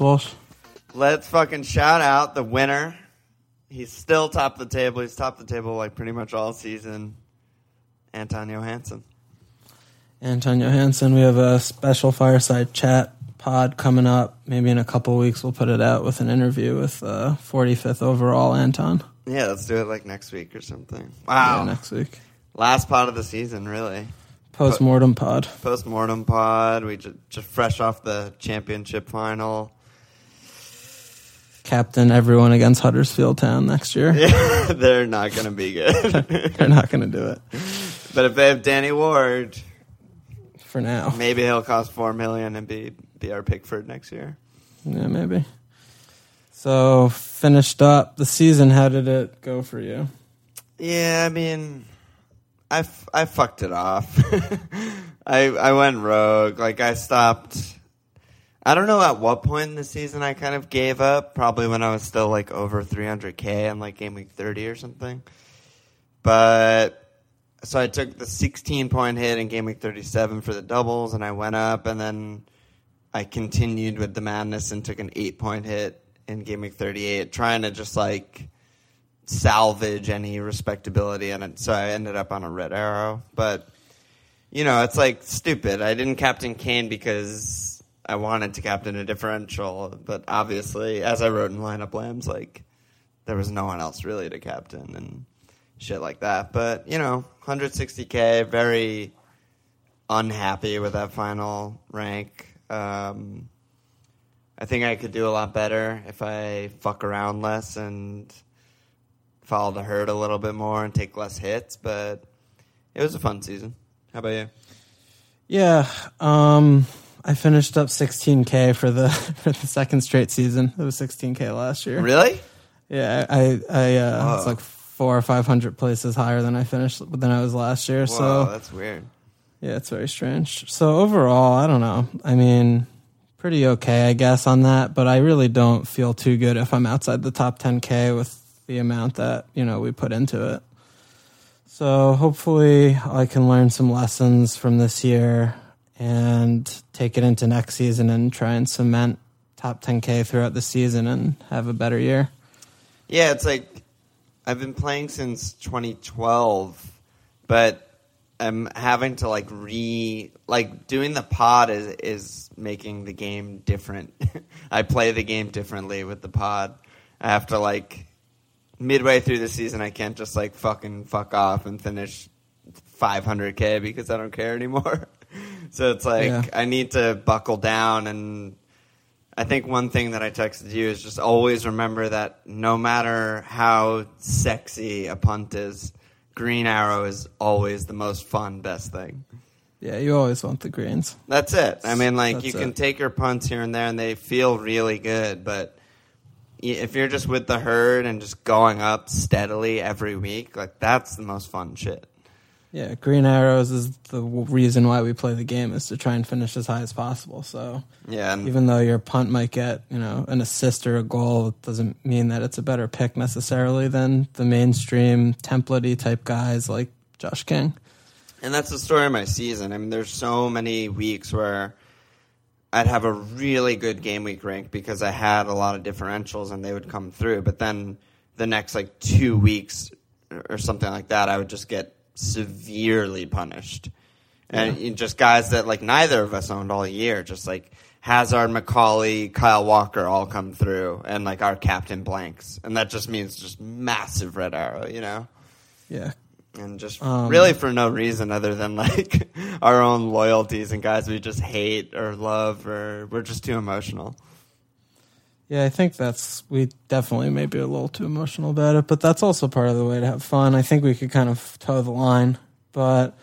Walsh. Let's fucking shout out the winner. He's still top of the table. He's top of the table like pretty much all season. Anton Johansson. Anton Johansson. We have a special fireside chat pod coming up. Maybe in a couple weeks we'll put it out with an interview with uh, 45th overall Anton. Yeah, let's do it like next week or something. Wow. Yeah, next week. Last pod of the season, really. Post mortem pod. Post mortem pod. We just, just fresh off the championship final. Captain everyone against Huddersfield Town next year. Yeah, they're not going to be good. They're not going to do it but if they have Danny Ward, for now. maybe he'll cost four million and be be our Pickford next year. Yeah, maybe. So finished up the season. How did it go for you? Yeah, I mean, I, f- I fucked it off. I I went rogue. Like I stopped. I don't know at what point in the season I kind of gave up. Probably when I was still like over 300k on like game week 30 or something. But so I took the 16 point hit in game week 37 for the doubles, and I went up, and then I continued with the madness and took an eight point hit in game week 38, trying to just like salvage any respectability, and it, so I ended up on a red arrow. But you know, it's like stupid. I didn't captain Kane because I wanted to captain a differential, but obviously, as I wrote in lineup lambs, like there was no one else really to captain, and shit like that. But you know, 160k, very unhappy with that final rank. Um, I think I could do a lot better if I fuck around less and follow the herd a little bit more and take less hits. But it was a fun season. How about you? Yeah, um, I finished up 16k for the for the second straight season. It was 16k last year. Really? Yeah, I I uh, it's like four or five hundred places higher than I finished than I was last year. Whoa, so that's weird. yeah, it's very strange. So overall, I don't know. I mean, pretty okay, I guess, on that. But I really don't feel too good if I'm outside the top 10k with the amount that you know we put into it. So hopefully, I can learn some lessons from this year and take it into next season and try and cement top 10k throughout the season and have a better year. Yeah, it's like I've been playing since 2012, but I'm having to like re like doing the pod is is making the game different. I play the game differently with the pod. I have to like midway through the season I can't just like fucking fuck off and finish 500k because I don't care anymore. so it's like Yeah. I need to buckle down and I think one thing that I texted you is just always remember that no matter how sexy a punt is, green arrow is always the most fun, best thing. Yeah, you always want the greens. That's it. I mean, like That's you can it. take your punts here and there, and they feel really good. But if you're just with the herd and just going up steadily every week, like that's the most fun shit. Yeah, green arrows is the reason why we play the game is to try and finish as high as possible. So Yeah, and even though your punt might get you know an assist or a goal, it doesn't mean that it's a better pick necessarily than the mainstream templatey type guys like Josh King. And that's the story of my season. I mean, there's so many weeks where I'd have a really good game week rank because I had a lot of differentials and they would come through. But then the next like two weeks or something like that, I would just get severely punished. And you- just guys that like neither of us owned all year, just like Hazard, Macaulay, Kyle Walker all come through and like our captain blanks. And that just means just massive red arrow, you know? Yeah, and just Um, really for no reason other than like our own loyalties and guys we just hate or love or we're just too emotional. Yeah, I think that's we definitely may be a little too emotional about it, but that's also part of the way to have fun. I think we could kind of toe the line, but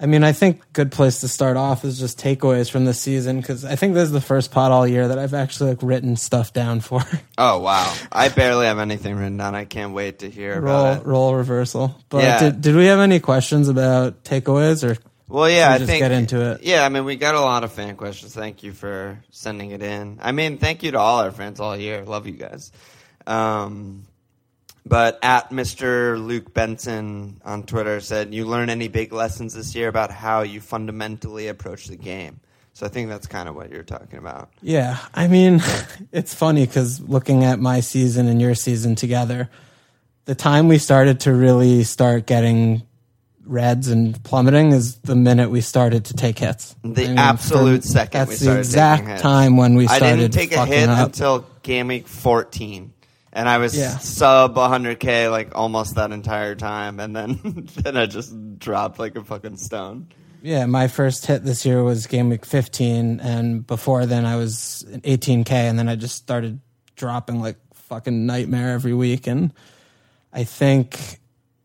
I mean, I think good place to start off is just takeaways from the season because I think this is the first pot all year that I've actually like written stuff down for. Oh wow, I barely have anything written down. I can't wait to hear roll about it. role reversal. But Yeah. did did we have any questions about takeaways or Well, yeah, I just think get into it? Yeah, I mean, we got a lot of fan questions. Thank you for sending it in. I mean, thank you to all our fans all year. Love you guys. Um, but at Mr. Luke Benson on Twitter said, "You learn any big lessons this year about how you fundamentally approach the game?" So I think that's kind of what you're talking about. Yeah, I mean, it's funny because looking at my season and your season together, the time we started to really start getting reds and plummeting is the minute we started to take hits. The absolute for- second That's we the exact time when we started. I didn't take a hit up. until game week 14. And I was Yeah. sub 100k like almost that entire time, and then then I just dropped like a fucking stone. Yeah, my first hit this year was game week 15, and before then I was 18k, and then I just started dropping like fucking nightmare every week. And I think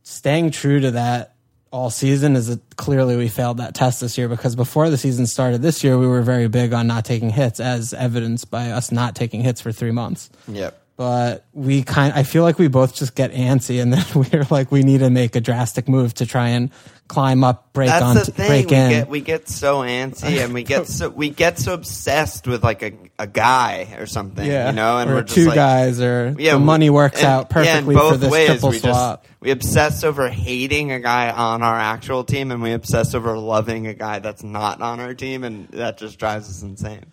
staying true to that all season is a, clearly we failed that test this year because before the season started this year, we were very big on not taking hits, as evidenced by us not taking hits for three months Yep. but we kind I feel like we both just get antsy and then we're like we need to make a drastic move to try and climb up, break That's on, the thing. break we in. get we get so antsy, and we get so we get so obsessed with like a, a guy or something, yeah, you know, and or we're just two like, guys, or Yeah, the money works and- out yeah, perfectly both for this ways, triple we swap. Just, we obsess over hating a guy on our actual team, and we obsess over loving a guy that's not on our team, and that just drives us insane.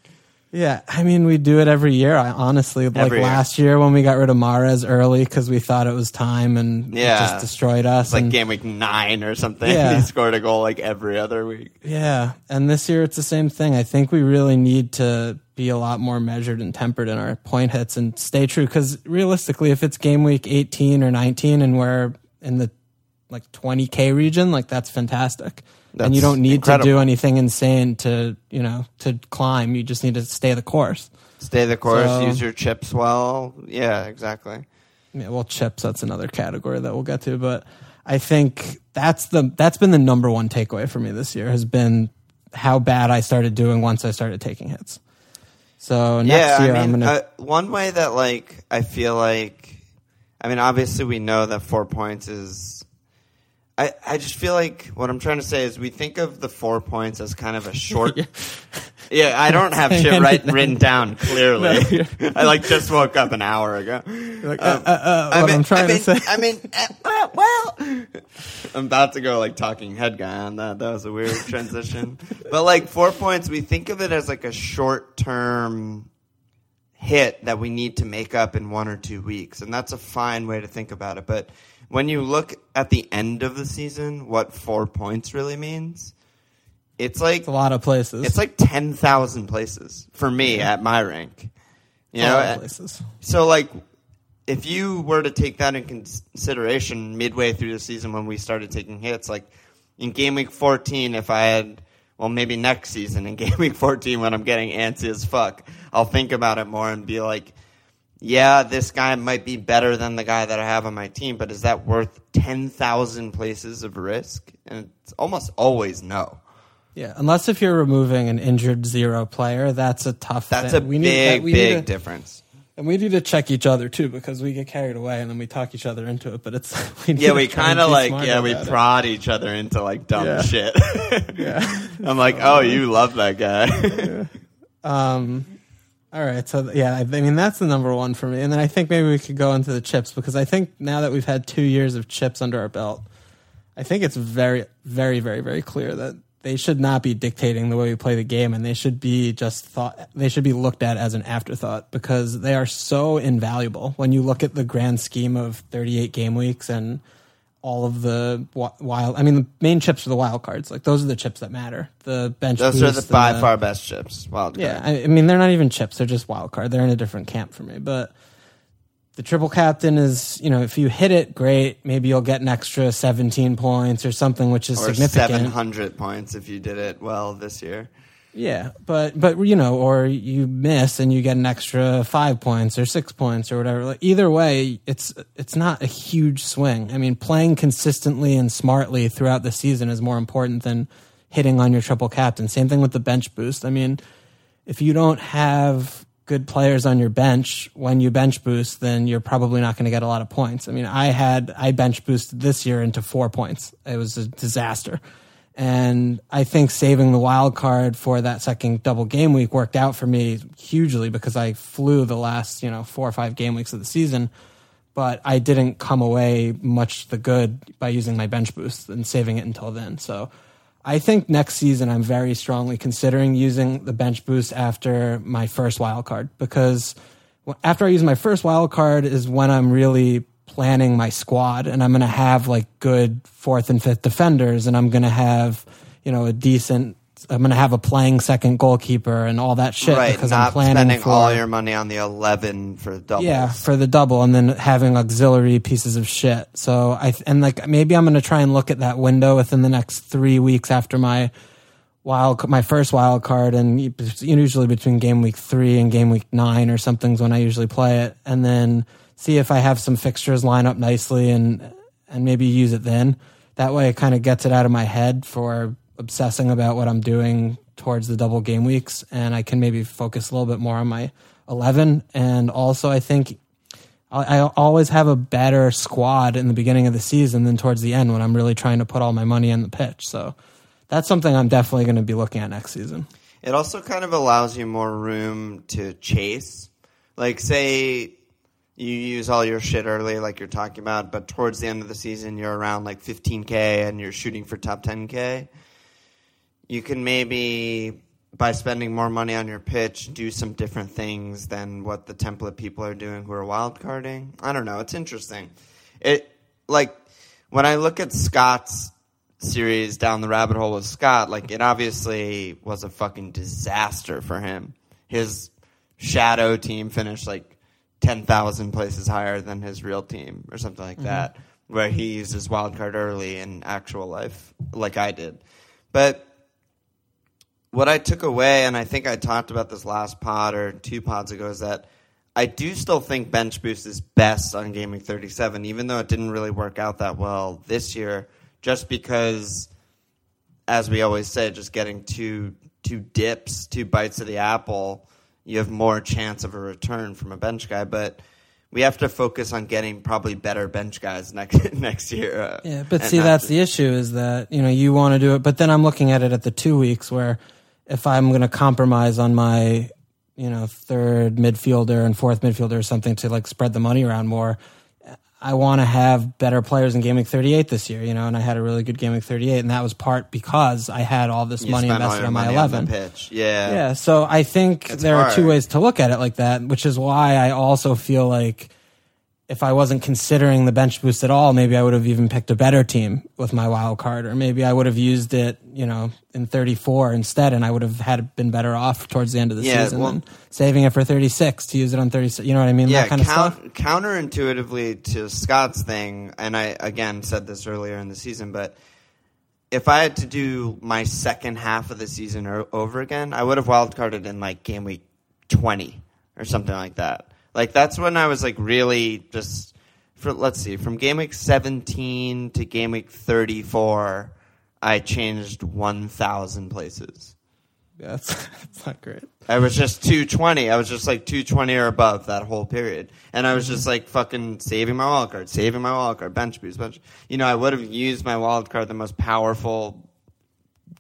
Yeah, I mean, we do it every year. I honestly like Every last year when we got rid of Mahrez early because we thought it was time and Yeah. just destroyed us. It's like and- game week nine or something. Yeah. he scored a goal like every other week. Yeah, and this year it's the same thing. I think we really need to be a lot more measured and tempered in our point hits and stay true. Because realistically, if it's game week 18 or 19 and we're in the like 20k region, like that's fantastic. And you don't need incredible. to do anything insane to you know to climb. You just need to stay the course. Stay the course, So- use your chips well. Yeah, exactly. Yeah, well, chips that's another category that we'll get to, but I think that's the that's been the number one takeaway for me this year has been how bad I started doing once I started taking hits. So next yeah, year I am mean, gonna uh, one way that like I feel like, I mean, obviously we know that four points is. I, I just feel like what I'm trying to say is we think of the four points as kind of a short. yeah. I don't have shit right written down clearly. No, I like just woke up an hour ago. like, Um, uh, uh, uh, I what mean, I'm trying I mean, to say. I mean, uh, well, I'm about to go like talking head guy on that. That was a weird transition. But like four points, we think of it as like a short term hit that we need to make up in one or two weeks, and that's a fine way to think about it. But when you look at the end of the season, what four points really means, it's like It's a lot of places. it's like ten thousand places for me at my rank. You a know, lot of places. so like, if you were to take that in consideration midway through the season when we started taking hits, like in game week 14, if I had, well, maybe next season in game week 14 when I'm getting antsy as fuck, I'll think about it more and be like, yeah, this guy might be better than the guy that I have on my team, but is that worth 10,000 places of risk? And it's almost always no. Yeah, unless if you're removing an injured zero player, that's a tough. That's thing. a we big, need, we big need to, difference. and we need to check each other too because we get carried away and then we talk each other into it. But it's we need Yeah, to we kind of like yeah, we about it. prod each other into like dumb Yeah. shit. Yeah. I'm like, oh, you love that guy. Um, all right, so yeah, I, mean that's the number one for me, and then I think maybe we could go into the chips because I think now that we've had two years of chips under our belt, I think it's very, very, very, very clear that they should not be dictating the way we play the game, and they should be just thought. They should be looked at as an afterthought because they are so invaluable when you look at the grand scheme of 38 game weeks and all of the wild. I mean, the main chips are the wild cards. Like those are the chips that matter. The bench. Those are the by the- far best chips. Wild yeah. I, I mean they're not even chips; they're just wild card. They're in a different camp for me. But the triple captain is, you know, if you hit it, great. Maybe you'll get an extra seventeen points or something, which is or significant. 700 points if you did it well this year. Yeah, but but you know, or you miss and you get an extra five points or six points or whatever. Like, either way, it's it's not a huge swing. I mean, playing consistently and smartly throughout the season is more important than hitting on your triple captain. Same thing with the bench boost. I mean, if you don't have good players on your bench when you bench boost, then you're probably not going to get a lot of points. I mean, I had I bench boosted this year into four points. It was a disaster. And I think saving the wild card for that second double game week worked out for me hugely because I flew the last, you know, four or five game weeks of the season. But I didn't come away much the good by using my bench boost and saving it until then. So I think next season I'm very strongly considering using the bench boost after my first wild card because after I use my first wild card is when I'm really planning my squad and I'm going to have like good fourth and fifth defenders and I'm going to have, you know, a decent I'm going to have a playing second goalkeeper and all that shit right, because I'm planning spending for all your money on the 11 for the double. yeah for the double and then having auxiliary pieces of shit. So I and like maybe I'm going to try and look at that window within the next three weeks after my wild my first wild card and usually between game week three and game week nine or something's when I usually play it and then see if I have some fixtures line up nicely and and maybe use it then. That way it kind of gets it out of my head for obsessing about what I'm doing towards the double game weeks, and I can maybe focus a little bit more on my 11. And also, I think I, always have a better squad in the beginning of the season than towards the end when I'm really trying to put all my money on the pitch. So that's something I'm definitely going to be looking at next season. It also kind of allows you more room to chase. Like, say you use all your shit early, like you're talking about, but towards the end of the season, you're around like 15K and you're shooting for top 10K you can maybe by spending more money on your pitch do some different things than what the template people are doing who are wildcarding. I don't know. It's interesting. It like when I look at Scott's series down the rabbit hole with Scott, like it obviously was a fucking disaster for him. His shadow team finished like ten thousand places higher than his real team or something like mm-hmm. that, where he used his wild card early in actual life, like I did. But what I took away, and I think I talked about this last pod or two pods ago, is that I do still think bench boost is best on Gaming 37, even though it didn't really work out that well this year, just because, as we always say, just getting two two dips, two bites of the apple, you have more chance of a return from a bench guy. But we have to focus on getting probably better bench guys next next year. Uh, yeah, but see, that's the issue is that you know you want to do it, but then I'm looking at it at the two weeks where if I'm going to compromise on my, you know, third midfielder and fourth midfielder or something to like spread the money around more, I want to have better players in Game Week 38 this year, you know, and I had a really good Game Week 38, and that was part because I had all this you money invested on my 11. Pitch. Yeah. Yeah. So I think it's there hard. are two ways to look at it like that, which is why I also feel like if I wasn't considering the bench boost at all, maybe I would have even picked a better team with my wild card, or maybe I would have used it, you know, in 34 instead, and I would have had been better off towards the end of the yeah, season well, than saving it for 36 to use it on 36. You know what I mean? Yeah, that kind count, of stuff. Counterintuitively to Scott's thing, and I again said this earlier in the season, but if I had to do my second half of the season over again, I would have wild carded in like game week 20 or something like that like that's when I was like really just for let's see, from game week 17 to game week 34, I changed 1,000 places. Yeah, that's, that's not great. I was just 220. I was just like 220 or above that whole period. And I was just like fucking saving my wild card, saving my wild card, bench boost, bench. You know, I would have used my wild card, the most powerful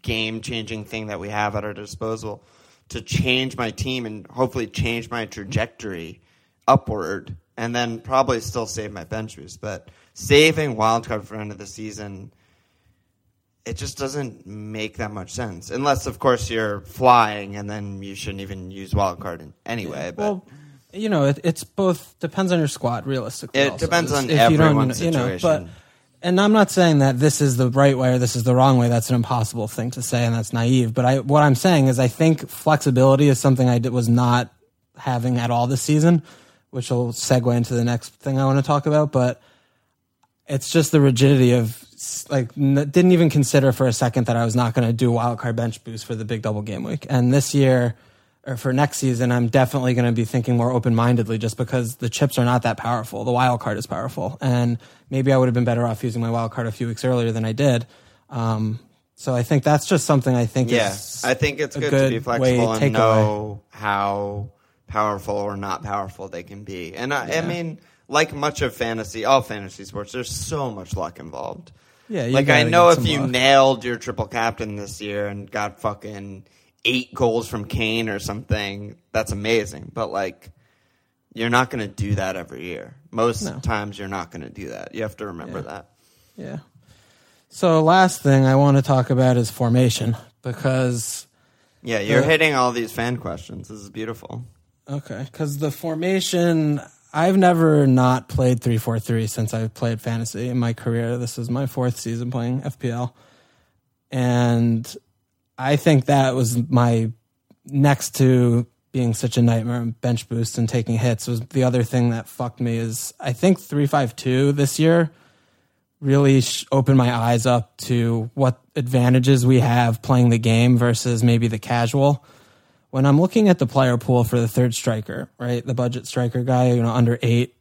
game changing thing that we have at our disposal, to change my team and hopefully change my trajectory upward and then probably still save my bench boost. But saving wildcard for end of the season, it just doesn't make that much sense. Unless, of course, you're flying and then you shouldn't even use wildcard anyway. But well, you know, it, it's both depends on your squad. Realistically, it also. depends on if everyone's you know, situation. but, and I'm not saying that this is the right way or this is the wrong way. That's an impossible thing to say, and that's naive. But I, what I'm saying is, I think flexibility is something I did, was not having at all this season which will segue into the next thing I want to talk about. But it's just the rigidity of like n- didn't even consider for a second that I was not going to do wildcard bench boost for the big double game week. And this year or for next season, I'm definitely going to be thinking more open mindedly just because the chips are not that powerful. The wild card is powerful, and maybe I would have been better off using my wild card a few weeks earlier than I did. Um, so I think that's just something I think. Yeah, I think it's good, good, to be flexible and know how powerful or not powerful they can be. And I, yeah. I mean, like much of fantasy, all fantasy sports, there's so much luck involved. Yeah, like I know if you luck. nailed your triple captain this year and got fucking eight goals from Kane or something, that's amazing. But like, you're not going to do that every year. Most no. times, you're not going to do that. You have to remember yeah. that. Yeah. So last thing I want to talk about is formation because Yeah, you're Uh, hitting all these fan questions. This is beautiful. Okay, because the formation I've never not played three four three since I've played fantasy in my career. This is my fourth season playing FPL, and I think that was my next to being such a nightmare and bench boost and taking hits was the other thing that fucked me is I think 352 this year really opened my eyes up to what advantages we have playing the game versus maybe the casual. When I'm looking at the player pool for the third striker, right, the budget striker guy, you know, under eight,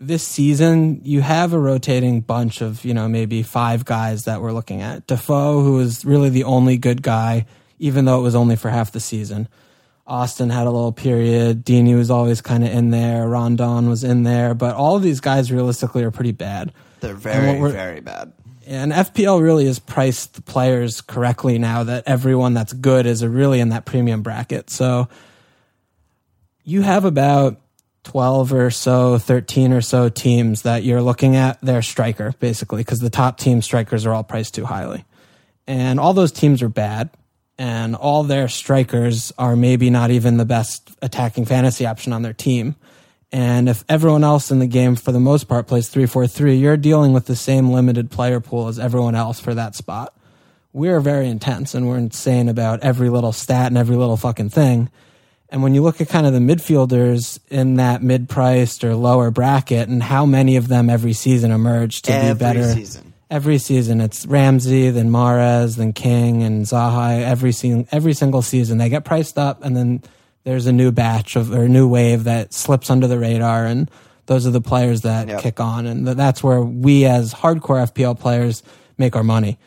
this season you have a rotating bunch of, you know, maybe five guys that we're looking at. Defoe, who is really the only good guy, even though it was only for half the season. Austin had a little period. Deeney was always kind of in there. Rondon was in there, but all of these guys realistically are pretty bad. They're very, very bad. And FPL really has priced the players correctly now that everyone that's good is really in that premium bracket. So you have about 12 or so, 13 or so teams that you're looking at their striker, basically, because the top team strikers are all priced too highly. And all those teams are bad. And all their strikers are maybe not even the best attacking fantasy option on their team. And if everyone else in the game, for the most part, plays 3 4 3, you're dealing with the same limited player pool as everyone else for that spot. We're very intense and we're insane about every little stat and every little fucking thing. And when you look at kind of the midfielders in that mid priced or lower bracket and how many of them every season emerge to Every be better. season. Every season, it's Ramsey, then Mahrez, then King, and Zaha. Every se- every single season, they get priced up, and then there's a new batch of or a new wave that slips under the radar, and those are the players that Yep. kick on, and th- that's where we as hardcore FPL players make our money.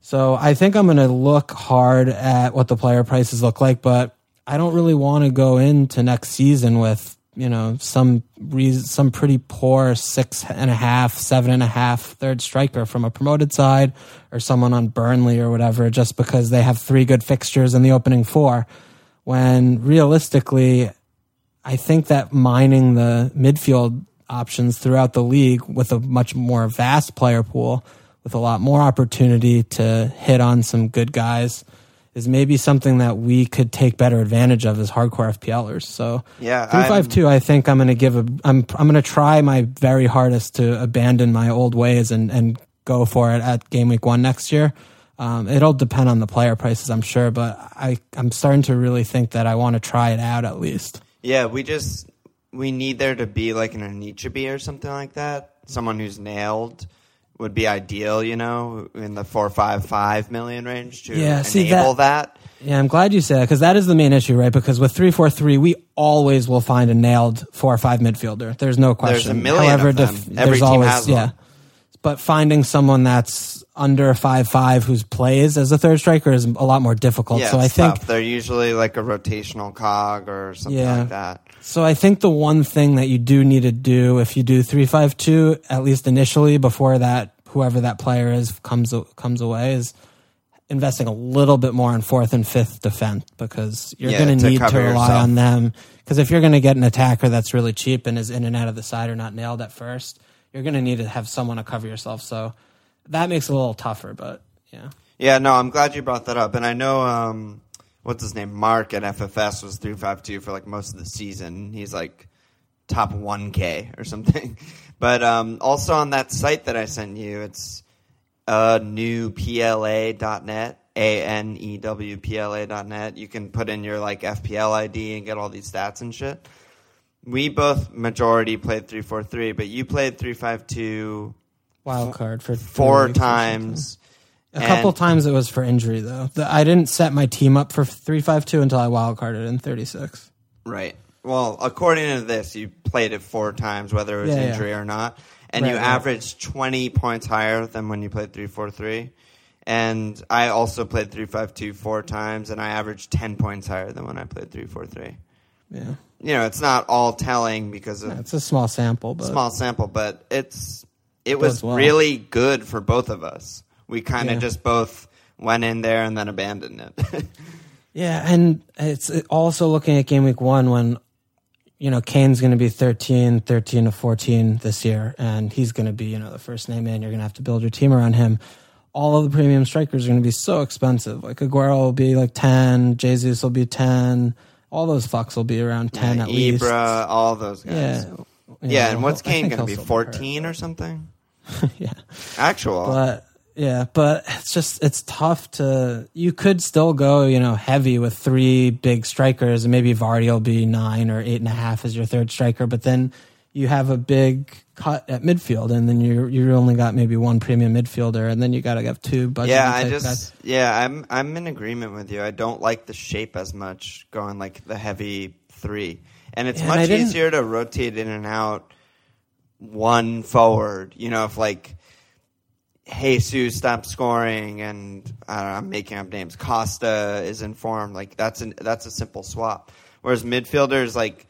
So I think I'm going to look hard at what the player prices look like, but I don't really want to go into next season with you know some reason, some pretty poor six and a half, seven and a half third striker from a promoted side or someone on Burnley or whatever, just because they have three good fixtures in the opening four. When realistically, I think that mining the midfield options throughout the league with a much more vast player pool, with a lot more opportunity to hit on some good guys, is maybe something that we could take better advantage of as hardcore FPLers. So Yeah, three five two. I think I'm going to give a. I'm I'm going to try my very hardest to abandon my old ways and and go for it at game week one next year. Um, it'll depend on the player prices, I'm sure, but I I'm starting to really think that I want to try it out at least. Yeah, we just we need there to be like an Anichebe or something like that. Someone who's nailed would be ideal, you know, in the four five five million range to Yeah, see, enable that. Yeah, I'm glad you said that because that is the main issue, right? Because with three four three, we always will find a nailed four or five midfielder. There's no question. There's a million of them. def- Every there's team always has yeah. one. But finding someone that's under five five who's plays as a third striker is a lot more difficult. Yeah, so I think tough. they're usually like a rotational cog or something Yeah. like that. So I think the one thing that you do need to do if you do three five two, at least initially, before that whoever that player is comes comes away, is investing a little bit more in fourth and fifth defense because you're Yeah, going to to need to rely yourself. on them. Because if you're going to get an attacker that's really cheap and is in and out of the side or not nailed at first, you're going to need to have someone to cover yourself. So that makes it a little tougher, but yeah. Yeah, no, I'm glad you brought that up. And I know um what's his name? Mark at FFS was three five two for like most of the season. He's like top one K or something. But um also on that site that I sent you, it's uh new PLA.net. A N E W P L A dot net. You can put in your like FPL ID and get all these stats and shit. We both majority played three four three, but you played three five two Wild card for four times. A couple times it was for injury though. The, I didn't set my team up for three five two until I wild carded in thirty six. Right. Well, according to this, you played it four times, whether it was Yeah, yeah. injury or not, and Right, you right. averaged twenty points higher than when you played three four three. And I also played three five two four times, and I averaged ten points higher than when I played three four three. Yeah, You know, it's not all telling because of Yeah, it's a small sample, but small sample, but it's it was well. really good for both of us. We kind of Yeah. just both went in there and then abandoned it. yeah, and it's also looking at game week one when you know Kane's going to be 13, 13 to fourteen this year, and he's going to be you know the first name in. You're going to have to build your team around him. all of the premium strikers are going to be so expensive. Like Aguero will be like ten, Jesus will be ten. All those fucks will be around ten Yeah, at least. Ibra, all those guys. Yeah. Yeah, and what's Kane going to be? 14 or something? yeah. Actual. But yeah, but it's just it's tough to. You could still go, you know, heavy with three big strikers, and maybe Vardy will be nine or eight and a half as your third striker. But then you have a big cut at midfield, and then you you only got maybe one premium midfielder, and then you got to have two budget. yeah, I just yeah, I'm I'm in agreement with you. I don't like the shape as much going like the heavy 3. And it's Yeah, much easier to rotate in and out one forward. You know, if like Jesus stops scoring and I don't know, I'm making up names. Costa is informed. Like that's an that's a simple swap. Whereas midfielders like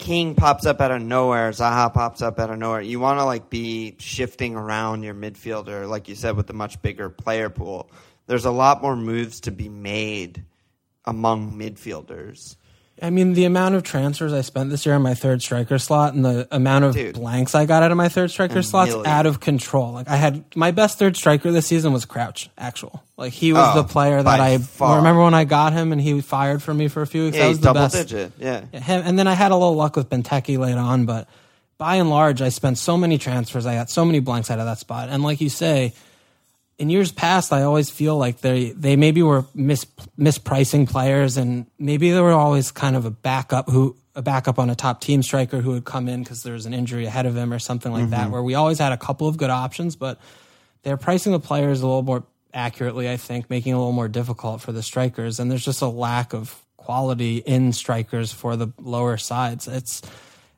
King pops up out of nowhere, Zaha pops up out of nowhere. You want to like be shifting around your midfielder, like you said, with the much bigger player pool. There's a lot more moves to be made among midfielders. I mean, the amount of transfers I spent this year on my third striker slot and the amount of Dude. blanks I got out of my third striker slots out of control. Like I had my best third striker this season was Crouch, actual. Like he was Oh, the player that I far. remember when I got him and he fired for me for a few weeks. Yeah, that was the double best. digit. Yeah. Yeah, him, and then I had a little luck with Benteke late on, but by and large, I spent so many transfers. I got so many blanks out of that spot. And like you say, in years past, I always feel like they they maybe were mis, mispricing players, and maybe they were always kind of a backup who a backup on a top team striker who would come in because there was an injury ahead of him or something like that. Mm-hmm. Where we always had a couple of good options, but they're pricing the players a little more accurately, I think, making it a little more difficult for the strikers. And there's just a lack of quality in strikers for the lower sides. It's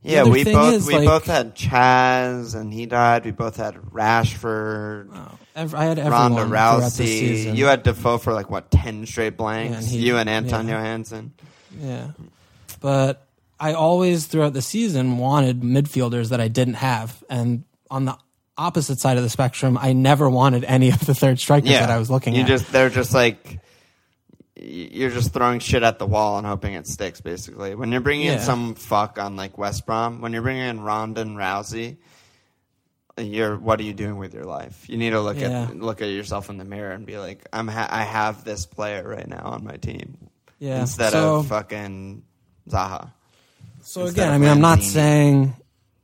Yeah, we both is, we like, both had Chaz and he died. We both had Rashford, oh. Ev- I had everyone Ronda Rousey. season. You had Defoe for like what ten straight blanks. Yeah, he- you and Anton yeah. Johansson. Yeah. But I always, throughout the season, wanted midfielders that I didn't have. And on the opposite side of the spectrum, I never wanted any of the third strikers Yeah, that I was looking you at. just they're just like you're just throwing shit at the wall and hoping it sticks. Basically, when you're bringing in some fuck on like West Brom, when you're bringing in Ronda and Rousey. You're what are you doing with your life? You need to look Yeah. at look at yourself in the mirror and be like, I'm ha- I have this player right now on my team yeah. instead so, of fucking Zaha. So instead again, I mean, I'm not saying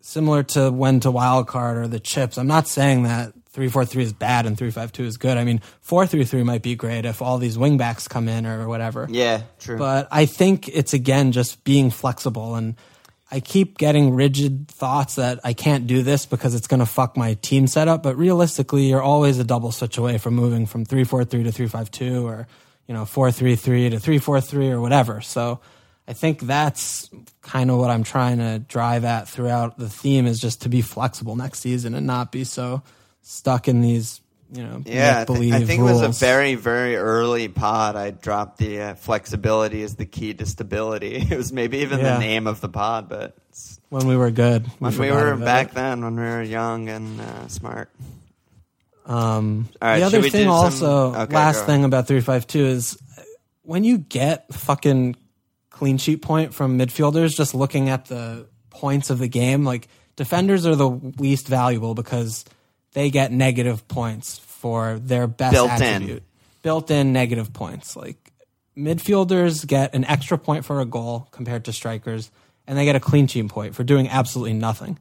similar to when to wild card or the chips. I'm not saying that three four three is bad and three five two is good. I mean, four three three might be great if all these wingbacks come in or whatever. Yeah, true. But I think it's again just being flexible and. I keep getting rigid thoughts that I can't do this because it's going to fuck my team setup. But realistically, you're always a double switch away from moving from three four three to three five two, or you know four three three to three four three, or whatever. So I think that's kind of what I'm trying to drive at throughout the theme is just to be flexible next season and not be so stuck in these you know Yeah, I, make-believe I think it was a very, very early pod. I dropped the uh, flexibility is the key to stability. It was maybe even Yeah. the name of the pod, but it's, when we were good. when we were back it. then, when we were young and uh, smart. Um, right, the other thing, some- also, Okay, last thing about three five two is when you get fucking clean sheet point from midfielders, just looking at the points of the game, like defenders are the least valuable because they get negative points for their best Built in. attribute, built in negative points. Like midfielders get an extra point for a goal compared to strikers, and they get a clean sheet point for doing absolutely nothing.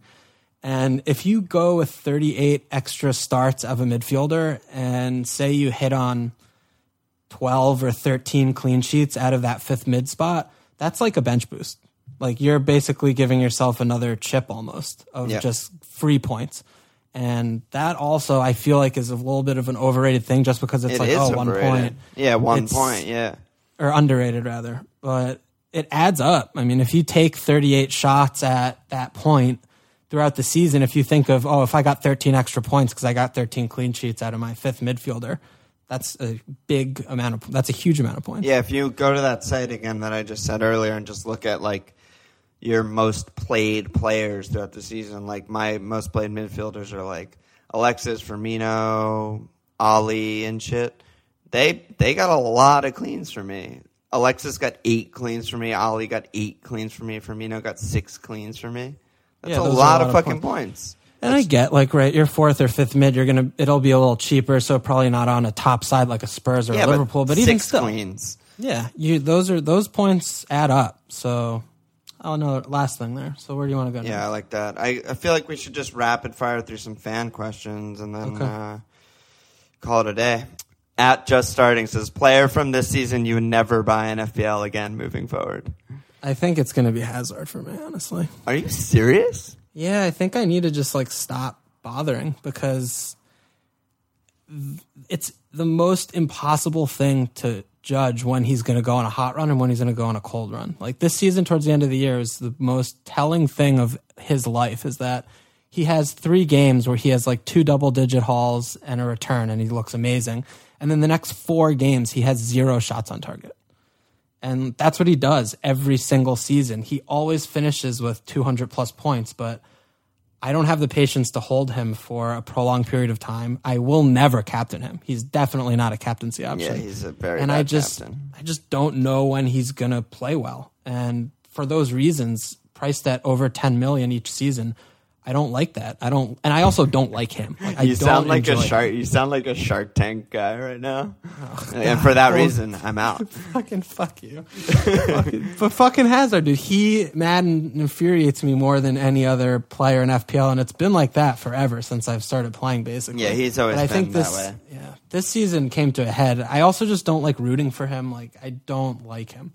And if you go with 38 extra starts of a midfielder and say you hit on 12 or 13 clean sheets out of that fifth mid spot, that's like a bench boost. Like you're basically giving yourself another chip almost of just free points. And that also I feel like is a little bit of an overrated thing just because it's It like, oh, one overrated. point Yeah, one It's- point. Yeah, or underrated rather, but it adds up. I mean, if you take 38 shots at that point throughout the season, if you think of, oh, if I got 13 extra points because I got 13 clean sheets out of my fifth midfielder, that's a big amount of, that's a huge amount of points. yeah. If you go to that site again that I just said earlier and just look at like your most played players throughout the season, like my most played midfielders are like Alexis, Firmino, Alli, and shit. They they got a lot of cleans for me. Alexis got eight cleans for me. Alli got eight cleans for me. Firmino got six cleans for me. That's Yeah, a are a lot, lot of of fucking points. points. And I get like right, you're fourth or fifth mid. You're gonna it'll be a little cheaper, so probably not on a top side like a Spurs or yeah, a Liverpool, but, even six still, queens. yeah, you those are those points add up. So, oh no, last thing there. So where do you want to go? Yeah, I like that. I, I feel like we should just rapid fire through some fan questions and then Okay. uh, call it a day. At just starting says player from this season you would never buy in FPL again moving forward. I think it's gonna be Hazard for me, honestly. Are you serious? Yeah, I think I need to just like stop bothering because it's the most impossible thing to judge when he's going to go on a hot run and when he's going to go on a cold run. Like this season towards the end of the year is the most telling thing of his life is that he has 3 games where he has like two double digit hauls and a return and he looks amazing. And then the next 4 games he has zero shots on target. And that's what he does every single season. He always finishes with 200 plus points, but I don't have the patience to hold him for a prolonged period of time. I will never captain him. He's definitely not a captaincy option. Yeah, he's a very and I just captain. I just don't know when he's going to play well. And for those reasons, priced at over 10 million each season, I don't like that. I don't and I also don't like him. Like, I You don't sound like a shark. You sound like a Shark Tank guy right now, Oh, and for that reason, I'm out. fucking fuck you. fucking, but fucking Hazard, dude, he Madden infuriates me more than any other player in FPL, and it's been like that forever since I've started playing. Basically, Yeah, he's always But I been think that this, way. Yeah, this season came to a head. I also just don't like rooting for him. Like I don't like him,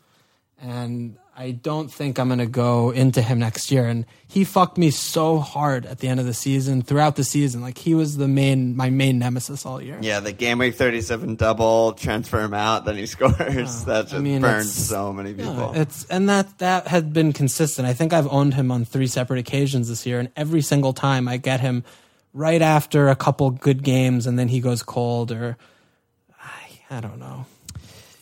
and I don't think I'm gonna go into him next year. And he fucked me so hard at the end of the season, throughout the season. Like he was the main, my main nemesis all year. Yeah, the game week 37 double, transfer him out, then he scores. that just I mean, burns so many Yeah, people. it's and that that had been consistent. I think I've owned him on three separate occasions this year, and every single time I get him right after a couple good games, and then he goes cold, or I, I don't know.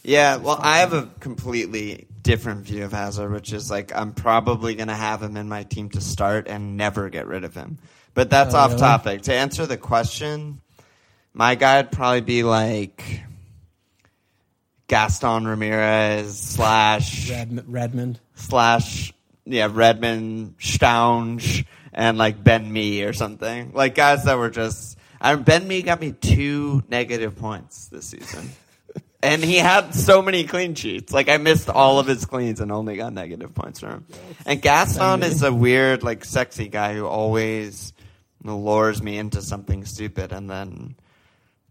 Yeah, well, I have a completely different view of Hazard, which is like I'm probably going to have him in my team to start and never get rid of him. But that's Oh, off really? topic. To answer the question, my guy would probably be like Gaston Ramirez slash Red, Redmond. slash yeah Redmond Stounge and like Ben Mee or something like guys that were just I, Ben Mee got me two negative points this season. And he had so many clean sheets. Like I missed all of his cleans and only got negative points from him. And Gaston is a weird, like sexy guy who always lures me into something stupid and then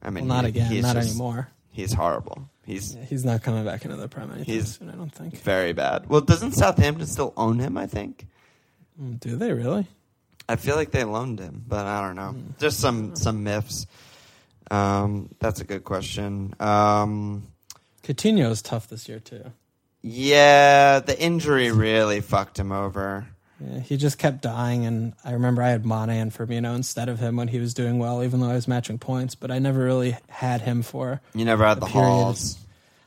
I mean Well, not he- again, he's not just- anymore. He's horrible. He's Yeah, he's not coming back into the prem anytime He's- soon. I don't think. very bad. Well, doesn't Southampton still own him, I think? Mm, Do they really? I feel like they loaned him, but I don't know. Just some some myths. Um, that's a good question. Um, Coutinho is tough this year too. yeah, the injury really fucked him over. Yeah, he just kept dying, and I remember I had Mane and Firmino instead of him when he was doing well, even though I was matching points. But I never really had him for You never had the period.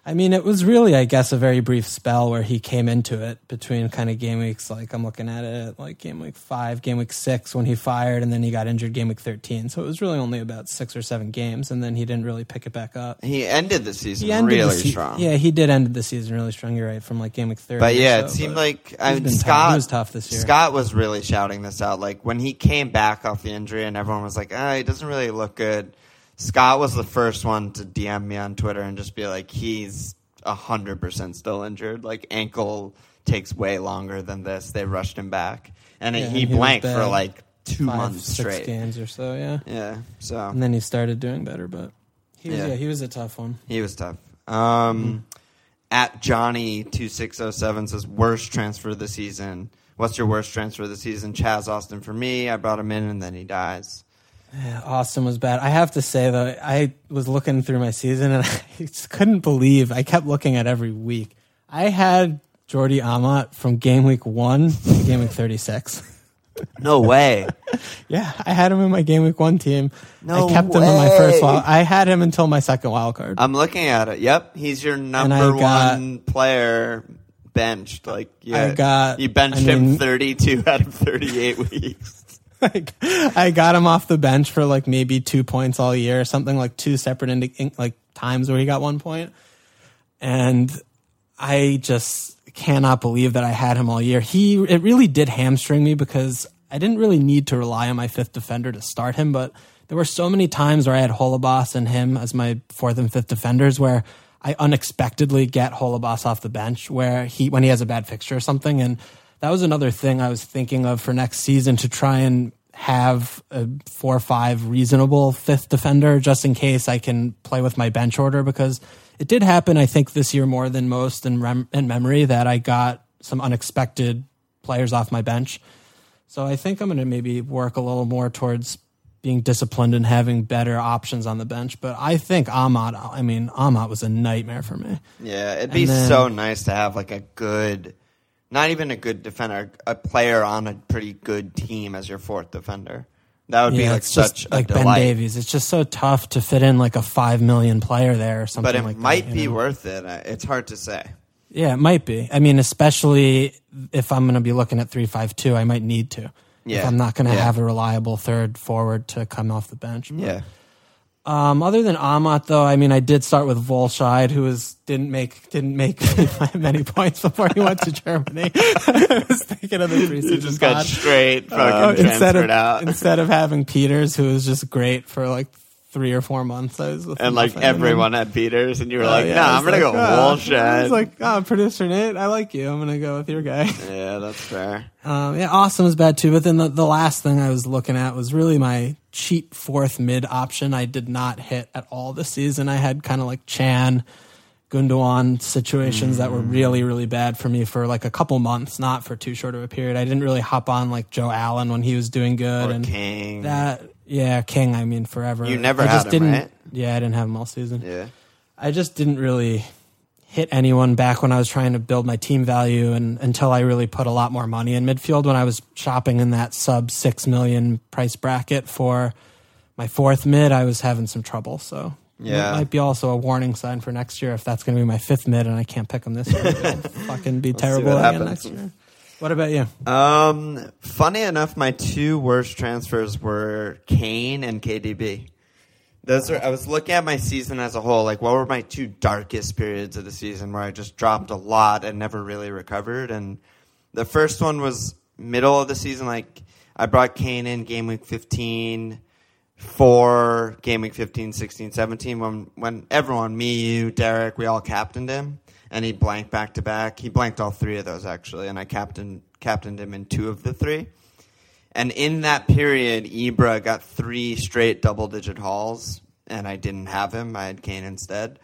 I mean, it was really, I guess, a very brief spell where he came into it between kind of game weeks. Like I'm looking at it, like game week five, game week six when he fired, and then he got injured game week thirteen. So it was really only about six or seven games, and then he didn't really pick it back up. He ended the season ended really the se- strong. Yeah, he did end the season really strong. You're right, from like game week thirty. But yeah, so, it seemed like I mean, been tough. Scott was tough this year. Scott was really shouting this out. Like when he came back off the injury, and everyone was like, "Ah, he doesn't really look good." Scott was the first one to DM me on Twitter and just be like, "He's hundred percent still injured. Like ankle takes way longer than this. They rushed him back, and Yeah, he he blanked for like two five, months six straight. games or so. Yeah, Yeah, so and then he started doing better. But he was, Yeah. yeah. he was a tough one. He was tough. Um, At Johnny two six zero seven says worst transfer of the season. What's your worst transfer of the season? Chaz Austin for me. I brought him in and then he dies. Yeah, Austin was bad. I have to say though, I was looking through my season and I just couldn't believe. I kept looking at every week. I had Jordi Amat from game week one to game week thirty six. No way. Yeah, I had him in my game week one team. No I kept him in my first way. wild. I had him until my second wild card. I'm looking at it. Yep, he's your number got- one player benched. Like yeah, I got- you benched I him 32 out of 38 weeks. like I got him off the bench for like maybe two points all year, something like two separate indi- in- like times where he got one point, and I just cannot believe that I had him all year. He it really did hamstring me because I didn't really need to rely on my fifth defender to start him, but there were so many times where I had Holebas and him as my fourth and fifth defenders where I unexpectedly get Holebas off the bench where he when he has a bad fixture or something. And that was another thing I was thinking of for next season to try and have a four or five reasonable fifth defender just in case I can play with my bench order because it did happen I think this year more than most in, rem- in memory that I got some unexpected players off my bench. So I think I'm going to maybe work a little more towards being disciplined and having better options on the bench. But I think Amat, I mean, Amat was a nightmare for me. Yeah, it'd be then- so nice to have like a good, not even a good defender, a player on a pretty good team as your fourth defender. That would be like such a like Ben. Davies. It's just so tough to fit in like a five million player there or something But it like that, might you be know? worth it. It's hard to say. Yeah, it might be. I mean, especially if I'm going to be looking at three five two, I might need to. If Yeah. I'm not going to Yeah. have a reliable third forward to come off the bench. But, Yeah. Um, other than Amat, though, I mean, I did start with Wollscheid, who was didn't make didn't make many points before he went to Germany. I was thinking of the preseason You just got pod. straight fucking Uh, instead transferred of out. instead of having Peters, who was just great for like three or four months. I was with and like nothing. And then- everyone had Peters, and you were Oh, like, "No, "Nah, I I'm gonna like, go oh. I was like, oh, producer Nate, I like you. I'm gonna go with your guy. yeah, that's fair. Um, yeah, Austin was bad too. But then the, the last thing I was looking at was really my cheap fourth mid option. I did not hit at all this season. I had kind of like Chan, Gundogan situations that were Mm. really, really bad for me for like a couple months, not for too short of a period. I didn't really hop on like Joe Allen when he was doing good Or and King. that. Yeah, King. I mean, forever. You never I had just him, didn't. right? Yeah, I didn't have him all season. yeah. I just didn't really hit anyone back when I was trying to build my team value and until I really put a lot more money in midfield when I was shopping in that sub 6 million price bracket for my fourth mid I was having some trouble. So Yeah. it might be also a warning sign for next year if that's going to be my fifth mid and I can't pick them this year. It'll fucking be terrible again next year. What about you? Um, funny enough, my two worst transfers were Kane and KDB. Those are. I was looking at my season as a whole. Like, what were my two darkest periods of the season where I just dropped a lot and never really recovered? And the first one was middle of the season. Like, I brought Kane in game week fifteen for game week 15, 16, 17 when when everyone, me, you, Derek, we all captained him and he blanked back to back. He blanked all three of those actually, and I captained captained him in two of the three. And in that period, Ibra got three straight double digit hauls, and I didn't have him. I had Kane instead.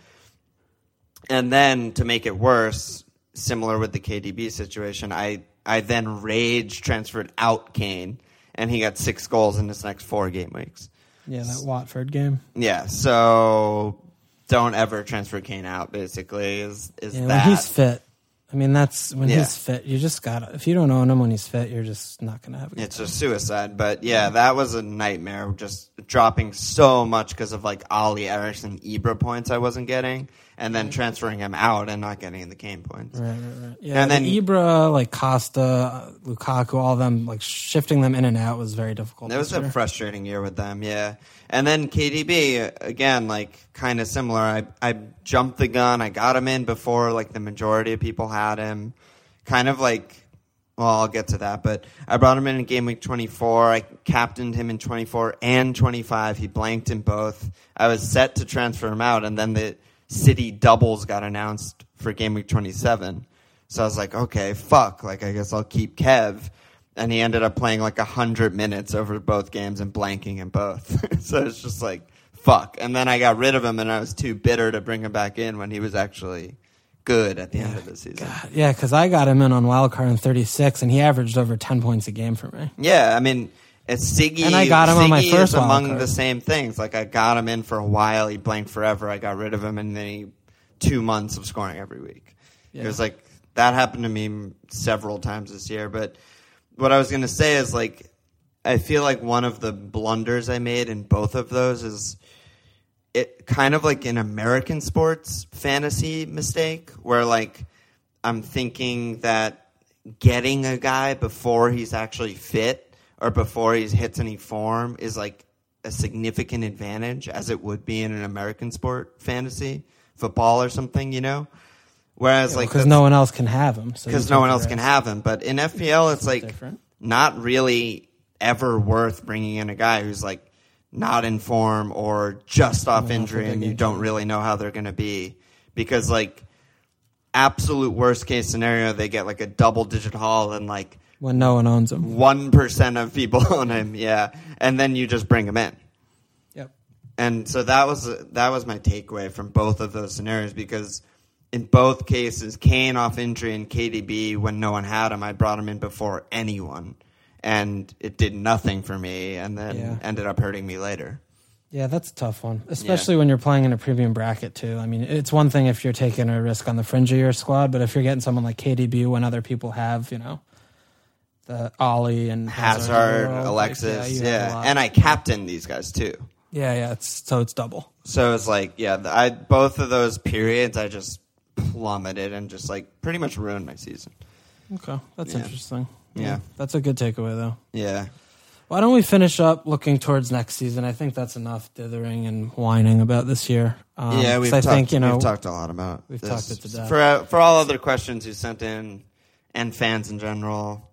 And then to make it worse, similar with the KDB situation, I, I then rage transferred out Kane, and he got six goals in his next four game weeks. yeah that Watford game Yeah, so don't ever transfer Kane out. Basically, is is yeah, that he's fit I mean that's when Yeah. he's fit you just gotta if you don't own him when he's fit you're just not going to have a good It's a suicide, but yeah, that was a nightmare. Just dropping so much because of like Alli Eriksen Ibra points I wasn't getting, and then transferring him out and not getting the Kane points. Right, right, right. Yeah, And then- Ibra, like Costa, Lukaku, all of them, like shifting them in and out was very difficult. It was a year. frustrating year with them, yeah. And then KDB again, like kind of similar. I I jumped the gun. I got him in before like the majority of people had him. Kind of like, well, I'll get to that. But I brought him in in game week 24. I captained him in 24 and 25. He blanked in both. I was set to transfer him out, and then the City doubles got announced for game week 27. So I was like, okay, fuck. Like I guess I'll keep Kev and he ended up playing like a hundred minutes over both games and blanking in both. so it's just like fuck. And then I got rid of him, and I was too bitter to bring him back in when he was actually good at the end of the season. Yeah, because I got him in on wild card in 36, and he averaged over 10 points a game for me. Yeah, I mean. It's Siggy, And I got him on my Siggy first is among card. the same things. Like I got him in for a while, he blanked forever. I got rid of him, and then he two months of scoring every week. It was like that happened to me several times this year. But what I was going to say is like I feel like one of the blunders I made in both of those is it kind of like an American sports fantasy mistake where like I'm thinking that getting a guy before he's actually fit or before he hits any form is like a significant advantage as it would be in an American sport fantasy football or something, you know? Whereas like Because no one else can have him. because no one else can have him. But in FPL, it's like different. not really ever worth bringing in a guy who's like not in form or just off injury and you don't really know how they're going to be. Because like absolute worst case scenario they get like a double digit haul and like when no one owns him. 1% of people own him yeah. And then you just bring him in. Yep. and so that was that was my takeaway from both of those scenarios because in both cases, Kane off injury and KDB when no one had him, I brought him in before anyone, and it did nothing for me, and then Yeah. ended up hurting me later. Yeah, that's a tough one, especially when you're playing in a premium bracket too. I mean, it's one thing if you're taking a risk on the fringe of your squad, but if you're getting someone like KDB when other people have, you know, the Alli and Hazard, of the world, like, Alexis, you yeah, have and I captained these guys too. yeah, yeah, it's so it's double. So it's like, yeah, I both of those periods, I just plummeted and just like pretty much ruined my season. Okay, that's Yeah. interesting. Yeah. that's a good takeaway though. Yeah, Why don't we finish up looking towards next season? I think that's enough dithering and whining about this year. Um, yeah, 'cause we've I talked, think you know we've talked a lot about. we've this. talked it to death. For uh, for all other questions you sent in and fans in general,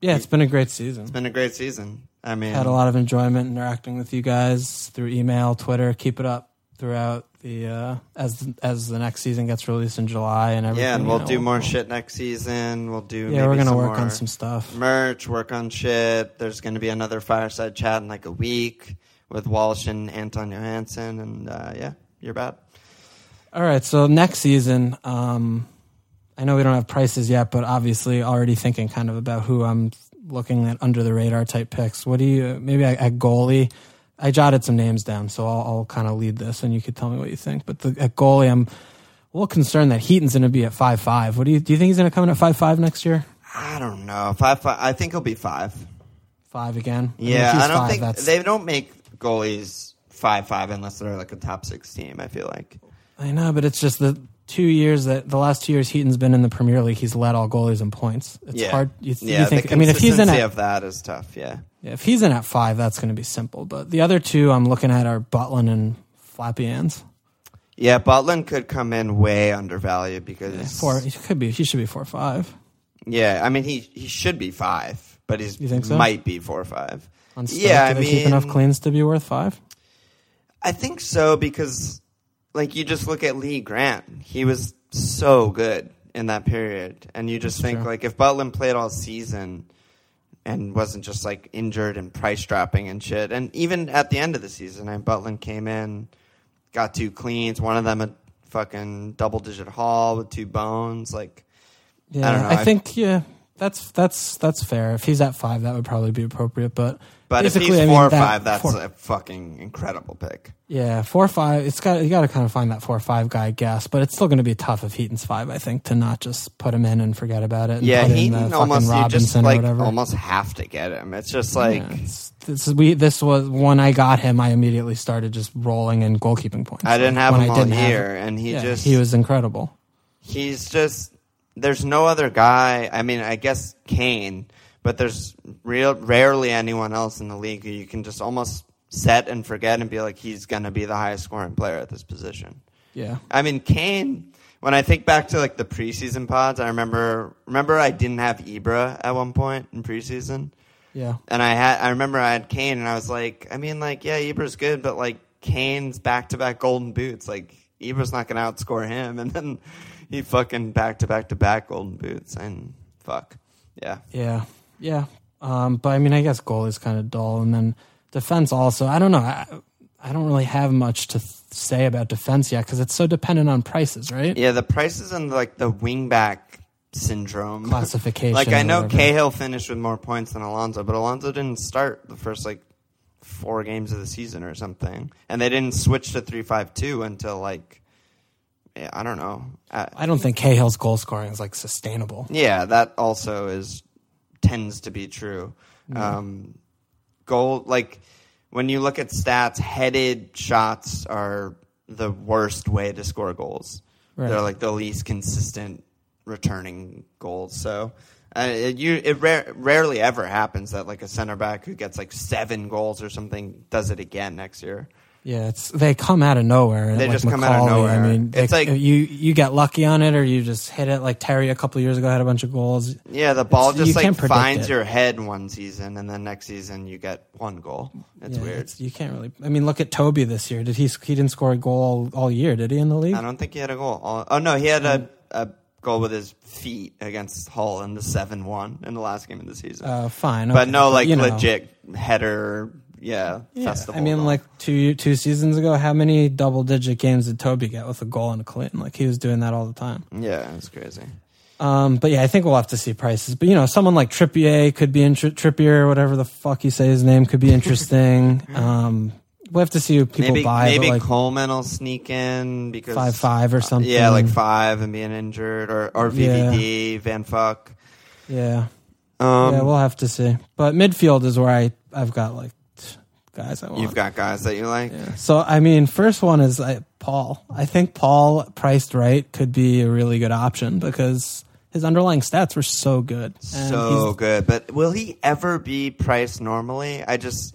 yeah, it's been a great season. it's been a great season. I mean, Had a lot of enjoyment interacting with you guys through email, Twitter. Keep it up throughout the uh, as as the next season gets released in July and everything. Yeah, and we'll know, do more shit next season. We'll do. Yeah, we're gonna work on some stuff. merch, work on shit. There's going to be another fireside chat in like a week with Walsh and Anton Johansson, and uh, yeah, you're bad. All right, so next season, um, I know we don't have prices yet, but obviously already thinking kind of about who I'm looking at under the radar type picks. What do you maybe at goalie? I jotted some names down, so I'll, I'll kind of lead this, and you could tell me what you think. But the, at goalie, I'm a little concerned that Heaton's going to be at five five. What do you do? You think he's going to come in at five five next year? I don't know. Five, five. I think he'll be five. Five again? I mean, Yeah, I don't five, think that's- they don't make goalies five five unless they're like a top six team. I feel like. I know, but it's just the two years that the last two years Heaton's been in the Premier League, he's led all goalies in points. It's yeah. hard. You, yeah. you think? the I mean, if he's in consistency at of that is tough. Yeah. Yeah, if he's in at five, that's going to be simple. But the other two I'm looking at are Butland and Flappy Hands. Yeah, Butland could come in way undervalued because Four, he could be. He should be four or five. Yeah, I mean he he should be five, but he's You think so? might be four or five. On Stoke, Yeah, I do they keep enough mean- cleans to be worth five. I think so because like you just look at Lee Grant, he was so good in that period, and you just That's think true. like if Butland played all season and wasn't just like injured and price dropping and shit, and even at the end of the season, and Butland came in, got two cleans, one of them a fucking double digit haul with two bones, like. Yeah, don't know, I I- think yeah, that's that's that's fair. If he's at five, that would probably be appropriate. But But if he's I mean, four or that five, that's four- a fucking incredible pick. yeah, four or five. It's got you got to kind of find that four or five guy, I guess. But it's still going to be tough if Heaton's five. I think to not just put him in and forget about it. And Yeah, Heaton almost you Robinson just or like whatever. almost have to get him. It's just like Yeah, it's- this, we, this was when I got him. I immediately started just rolling in goalkeeping points. I didn't have When him I didn't year, and he Yeah, just he was incredible. he's just there's no other guy. I mean, I guess Kane, but there's real rarely anyone else in the league who you can just almost set and forget and be like he's going to be the highest scoring player at this position. Yeah, I mean, Kane. When I think back to like the preseason pods, I remember remember I didn't have Ibra at one point in preseason. yeah, And I had, I remember I had Kane, and I was like, I mean, like, yeah, Ibra's good, but like Kane's back to back golden boots. Like Ibra's not going to outscore him, and then he fucking back to back to back golden boots, and fuck, yeah, yeah, yeah. Um, but I mean, I guess goal is kind of dull, and then defense also. I don't know. I, I don't really have much to th- say about defense yet because it's so dependent on prices, right? yeah. The prices and like the wingback syndrome Classification. like I know. Cahill finished with more points than Alonso, but Alonso didn't start the first like four games of the season or something, and they didn't switch to three five two until like. Yeah, I don't know. Uh, I don't think Cahill's goal scoring is like sustainable. Yeah, that also is tends to be true. Um, goal like when you look at stats, headed shots are the worst way to score goals. Right. They're like the least consistent returning goals. So uh, it, you it rare, rarely ever happens that like a center back who gets like seven goals or something does it again next year. Yeah, it's they come out of nowhere. They like just come out of nowhere. I mean, It's they- like- you you get lucky on it, or you just hit it like Terry a couple years ago had a bunch of goals. Yeah, the ball It's- just like finds it. your head one season, and then next season you get one goal. It's Yeah, weird. it's- you can't really. I mean, look at Toby this year. Did he? He didn't score a goal all, all year, did he? In the league? I don't think he had a goal. Oh, oh, no, he had a, a goal with his feet against Hull in the seven one in the last game of the season. Uh, fine, but no, like you know. legit header. Yeah, Yeah, festival. I mean, goal. like two two seasons ago, how many double digit games did Toby get with a goal and a clean? Like he was doing that all the time. yeah, it's crazy. Um, but yeah, I think we'll have to see prices. But you know, someone like Trippier could be inter- Trippier, whatever the fuck you say his name, could be interesting. um, we'll have to see who people maybe buy. maybe like Coleman will sneak in because five five or something. Yeah, like five and being injured, or or VVD Van Fuck. Yeah, Um, yeah, we'll have to see. But midfield is where I I've got like t- guys I want. you've got guys that you like. Yeah. So I mean, first one is I, Paul. I think Paul priced right could be a really good option because his underlying stats were so good. So good. But will he ever be priced normally? I just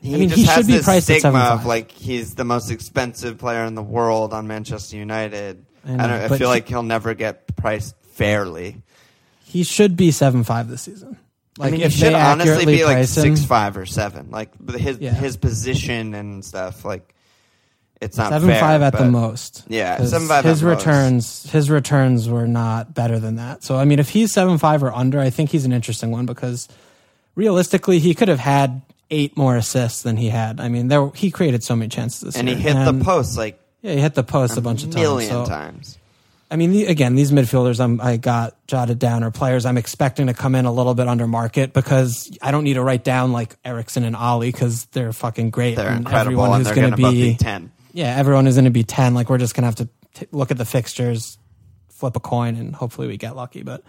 he I mean, just he has should be this stigma 75. of like he's the most expensive player in the world on Manchester United. I I, don't, I feel he- like he'll never get priced fairly. he should be seven five this season. Like I mean, if he should they honestly accurately be like price him, six five or seven. Like but his Yeah. his position and stuff. Like it's not seven fair, five at the but- most. Yeah, 'Cause 7.5 at His most. returns, his returns were not better than that. So I mean, if he's seven five or under, I think he's an interesting one because realistically, he could have had eight more assists than he had. I mean, there he created so many chances this And he year. hit the post like Yeah, he hit the post a, bunch of times. million so- times. I mean, the, again, these midfielders I'm, I got jotted down are players I'm expecting to come in a little bit under market because I don't need to write down like Eriksen and Alli because they're fucking great. They're and incredible, everyone and who's they're going to be ten. yeah, everyone is going to be 10. Like, we're just going to have to t- look at the fixtures, flip a coin, and hopefully we get lucky. But,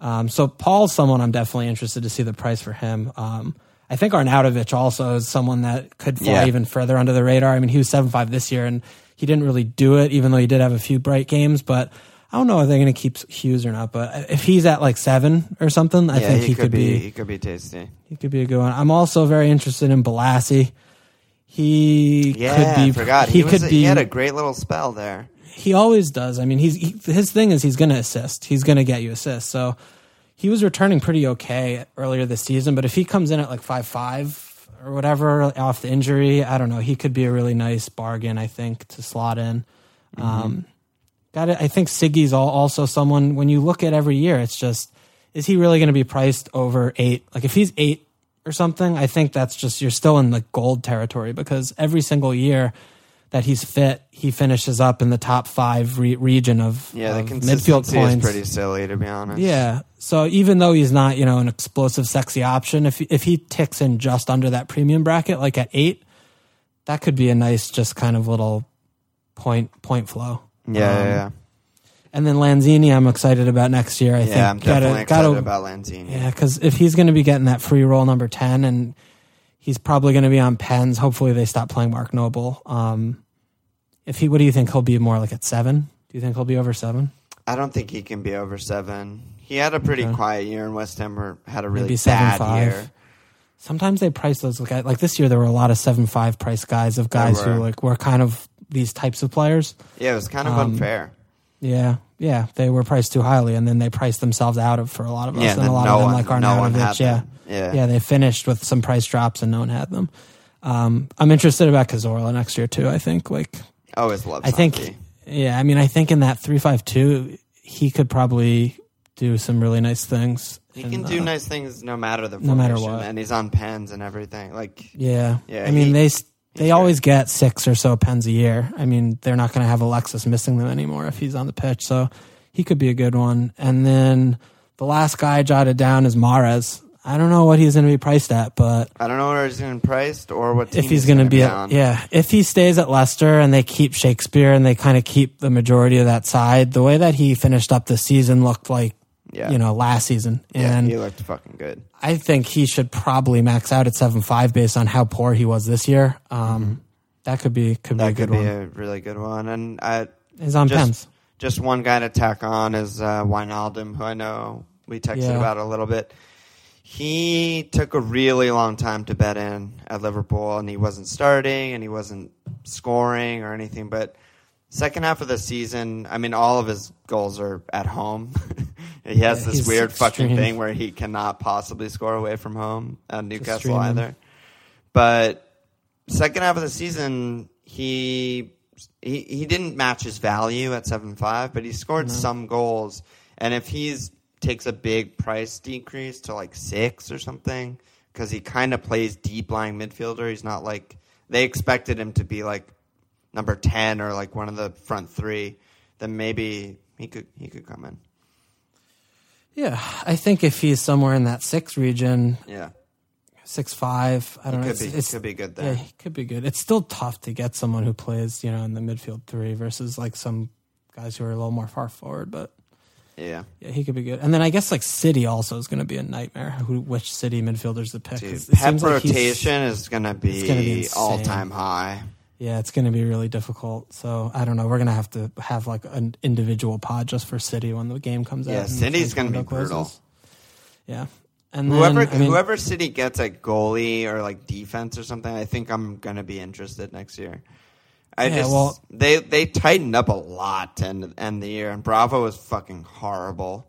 um, so Paul's someone I'm definitely interested to see the price for him. Um, I think Arnautovic also is someone that could fly Yeah. even further under the radar. I mean, he was 7 5 this year, and he didn't really do it, even though he did have a few bright games. But I don't know if they're going to keep Hughes or not. But if he's at like seven or something, I yeah, think he, he, could, be, be he could be tasty. he could be a good one. I'm also very interested in Bolasie. He Yeah, could be. I forgot. He, He, could be. he had a great little spell there. He always does. I mean, he's he, his thing is he's going to assist. He's going to get you assists. So he was returning pretty okay earlier this season. But if he comes in at like five five or whatever off the injury, I don't know. He could be a really nice bargain. I think to slot in. Um, got it. I think Siggy's also someone. When you look at every year, it's just is he really going to be priced over eight? Like if he's eight or something, I think that's just you're still in like gold territory because every single year that he's fit, he finishes up in the top five re- region of, Yeah, the of midfield points. pretty silly to be honest. Yeah. So even though he's not, you know, an explosive, sexy option, if if he ticks in just under that premium bracket, like at eight, that could be a nice, just kind of little point point flow. yeah, Um, yeah. yeah. And then Lanzini, I'm excited about next year. I think Yeah, I'm gotta- definitely excited gotta- about Lanzini. Yeah, because if he's going to be getting that free role number ten, and he's probably going to be on pens. Hopefully, they stop playing Mark Noble. Um, if he, what do you think he'll be more like at seven? Do you think he'll be over seven? I don't think he can be over seven. He had a pretty Okay. quiet year in West Ham, or had a really Maybe seven bad five. year. Sometimes they price those guys like this year. There were a lot of seven five price guys of guys who like were kind of these types of players. Yeah, it was kind of Um, unfair. Yeah, yeah, they were priced too highly, and then they priced themselves out of for a lot of us, Yeah, and then a lot no of them one- like no Arnautovic. had yeah. Yeah. yeah, they finished with some price drops, and no one had them. Um, I'm interested about Cazorla next year too. I think like I Always love. I think Santi. yeah, I mean I think in that three five two he could probably do some really nice things. he And, can do uh, nice things no matter the no matter formation, what. and he's on pens and everything. Like Yeah, Yeah, I mean they they he's always get six or so pens a year. I mean they're not going to have Alexis missing them anymore if he's on the pitch. So he could be a good one. And then the last guy I jotted down is Mahrez. I don't know what he's going to be priced at, but I don't know where he's going to be priced or what team if he's going to be, on. at, yeah, if he stays at Leicester and they keep Shakespeare and they kind of keep the majority of that side, the way that he finished up the season looked like yeah, you know last season, yeah. and he looked fucking good. I think he should probably max out at seven five based on how poor he was this year. Um, That could be could be a Mm-hmm. That could be one. a really good one. And I, He's on just- pens. just one guy to tack on is uh, Wijnaldum, who I know we texted Yeah. about a little bit. he took a really long time to bet in at Liverpool, and he wasn't starting, and he wasn't scoring or anything. But second half of the season, I mean, all of his goals are at home. he has Yeah, this weird fucking thing where he cannot possibly score away from home at Newcastle either. But second half of the season, he he he didn't match his value at seven five, but he scored some goals. And if he's takes a big price decrease to like six or something, because he kind of plays deep lying midfielder, he's not like they expected him to be like number ten or like one of the front three. Then maybe he could he could come in. Yeah, I think if he's somewhere in that six region, Yeah, six five, I don't know. could it's- be it's- could be good Yeah, there. he could be good. It's still tough to get someone who plays, you know, in the midfield three versus like some guys who are a little more far forward. But Yeah, yeah, he could be good. And then I guess like City also is going to be a nightmare. Who, which City midfielders to pick? dude, pep seems like rotation is it's gonna be be all time high. Yeah, it's going to be really difficult. So I don't know. We're going to have to have like an individual pod just for City when the game comes Yeah, out. Yeah, City's gonna be window brutal. Yeah, and Whoever then, I mean, whoever City gets at goalie or like defense or something, I think I'm gonna be interested next year. I Yeah, just well- they they tightened up a lot to end, end the year, and Bravo was fucking horrible.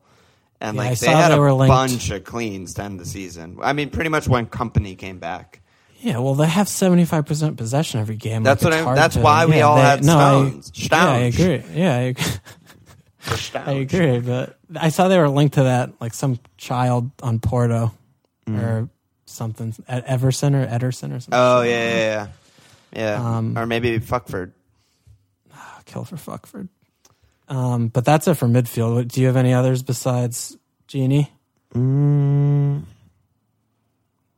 And Yeah, like they had they a bunch of cleans to end the season. I mean, pretty much when Kompany came back. Yeah, well, they have seventy five percent possession every game. That's Like, what I. That's to- why we yeah, all they- had no, I- Stones. Yeah, I agree. Yeah, I agree. I agree. But I saw they were linked to that, like some child on Porto Mm. or something at Everson or Ederson or something. Oh yeah, yeah, yeah. Yeah, Um, or maybe Fuckford. kill for Fuckford. Um, but that's it for midfield. Do you have any others besides Genie? Mm,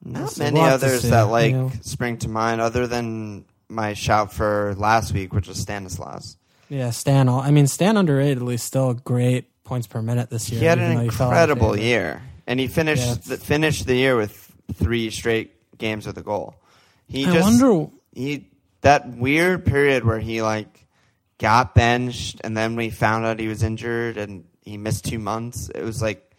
not many others that like you know. spring to mind, other than my shout for last week, which was Stanislas. Yeah, Stan. I mean, Stan underratedly still great points per minute this year. He had an though he fell out of incredible year, and he finished Yeah, the, finished the year with three straight games with a goal. He I just wonder. he that weird period where he like got benched, and then we found out he was injured, and he missed two months. It was like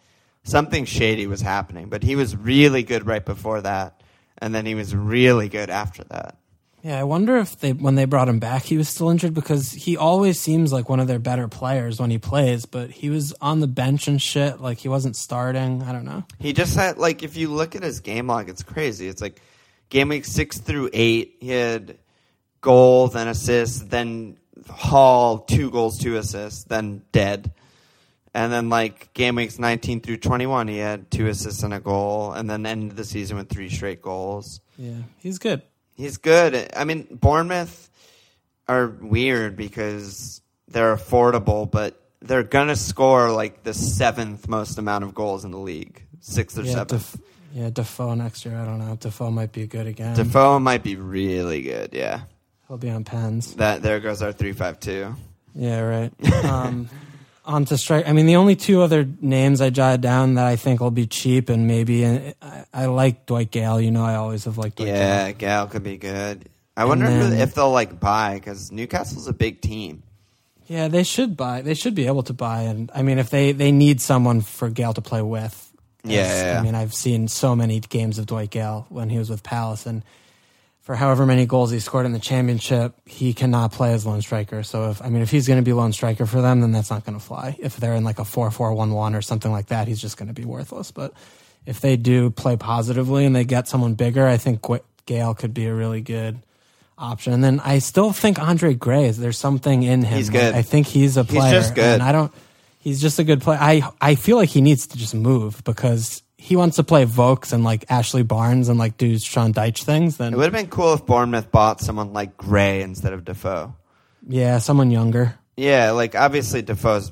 something shady was happening, but he was really good right before that, and then he was really good after that. Yeah, I wonder if they when they brought him back, he was still injured because he always seems like one of their better players when he plays, but he was on the bench and shit. Like he wasn't starting. I don't know. He just had like if you look at his game log, it's crazy. It's like game week six through eight, he had goals and assists, then Hall two goals, two assists, then dead. And then like game weeks nineteen through twenty one, he had two assists and a goal, and then ended the season with three straight goals. Yeah, he's good. He's good. I mean, Bournemouth are weird because they're affordable, but they're gonna score like the seventh most amount of goals in the league, sixth or yeah, seventh. Def- yeah, Defoe next year. I don't know. Defoe might be good again. Defoe might be really good. Yeah, He'll be on pens. that there goes our three five two. Yeah, right. Um, on to strike. I mean, the only two other names I jotted down that I think will be cheap and maybe and I, I like Dwight Gayle. You know, I always have liked Dwight Yeah, Gayle. Gal could be good. I And wonder then- if they'll like buy because Newcastle's a big team. Yeah, they should buy. They should be able to buy. And I mean, if they they need someone for Gayle to play with. Yeah, yeah, yeah. I mean, I've seen so many games of Dwight Gayle when he was with Palace, and for however many goals he scored in the championship, he cannot play as lone striker. So if I mean, if he's going to be lone striker for them, then that's not going to fly. If they're in like a four-four-one-one or something like that, he's just going to be worthless. But if they do play positively and they get someone bigger, I think Gayle could be a really good option. And then I still think Andre Gray is there's something in him. He's good. I think he's a player. He's just good. And I don't. He's just a good player. I I feel like he needs to just move because he wants to play Vokes and like Ashley Barnes and like do Sean Dyche things. Then It would have been cool if Bournemouth bought someone like Gray instead of Defoe. yeah, someone younger. Yeah, like obviously Defoe's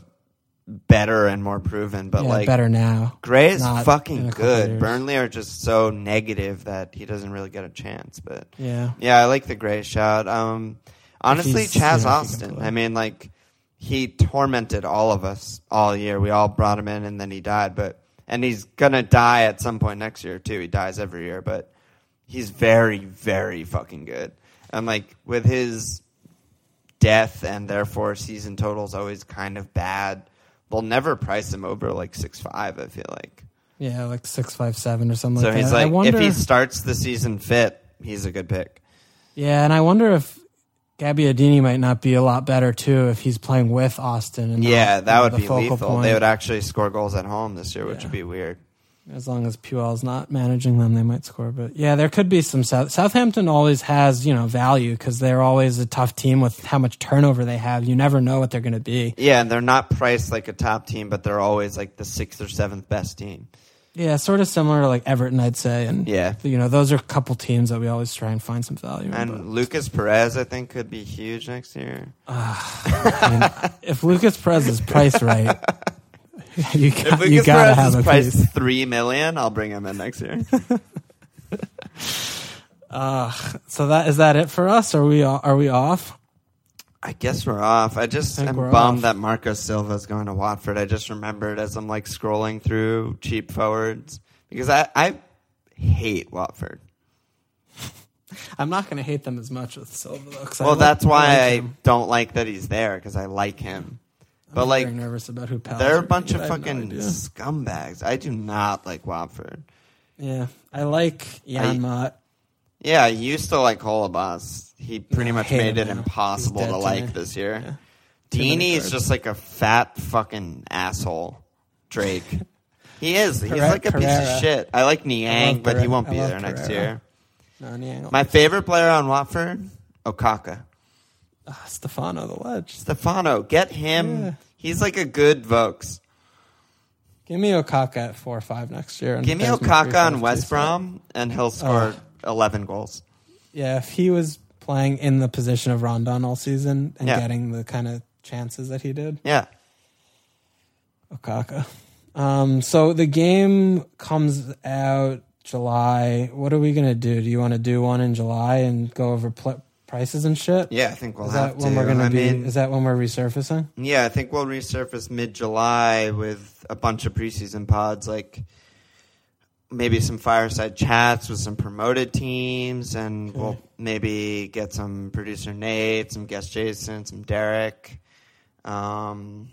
better and more proven, but yeah, like better now. Gray is Not in fucking a couple good. years. Burnley are just so negative that he doesn't really get a chance. But Yeah, yeah, I like the Gray shot. Um, honestly, he's- Chaz yeah, if he can Austin. play. I mean, like he tormented all of us all year. We all brought him in, and then he died. But and he's gonna die at some point next year too. He dies every year, but he's very, very fucking good. And like with his death and therefore season totals always kind of bad. They'll never price him over like six five. I feel like. Yeah, like six five seven or something So like he's that. I like, wonder, if he starts the season fit, he's a good pick. yeah, and I wonder if Gabbiadini might not be a lot better too if he's playing with Austin. And Yeah, not, that would be lethal. point. They would actually score goals at home this year, which Yeah. would be weird. as long as Puel's not managing them, they might score. But yeah, there could be some South, Southampton always has you know value because they're always a tough team with how much turnover they have. You never know what they're going to be. Yeah, and they're not priced like a top team, but they're always like the sixth or seventh best team. Yeah, sort of similar to like Everton, I'd say. And Yeah. you know those are a couple teams that we always try and find some value. in, And but- Lucas Perez, I think, could be huge next year. I mean, if Lucas Perez is priced right, you If got, Lucas you gotta Perez have is a priced piece. three million, I'll bring him in next year. Uh, so that is that it for us? Are we are we off? I guess we're off. I just I am bummed off. that Marco Silva is going to Watford. I just remembered as I'm like scrolling through cheap forwards because I, I hate Watford. I'm not going to hate them as much with Silva though. I Well, like- that's why like I don't like that he's there because I like him. I'm But like, nervous about who Palace they're a bunch of gonna get. I have fucking no scumbags. I do not like Watford. Yeah, I like Jan I- Mott. Yeah, I used to like Holebas. He pretty much hate made him it now. impossible He's dead to to like me. this year. Yeah. Deeney is just like a fat fucking asshole. Drake. he is. He's like a piece of shit. I like Niang, but he won't I be love there next year. No, Niang. My favorite player on Watford, Okaka. Ah, Stefano the Ledge. Stefano, get him. Yeah. He's like a good Vokes. Give me Okaka at four or five next year. and Give me there's my Okaka on 350 West. Brom, and he'll score 11 goals. Yeah, if he was playing in the position of Rondon all season and Yeah. getting the kind of chances that he did, Yeah. Okaka. Um, so the game comes out July. What are we gonna do? Do you want to do one in July and go over pl- prices and shit? Yeah, I think we'll is have that to. when we're gonna I be? mean, is that when we're resurfacing? Yeah, I think we'll resurface mid July with a bunch of preseason pods, like maybe some fireside chats with some promoted teams, and Okay. we'll maybe get some producer Nate, some guest Jason, some Derek. Um,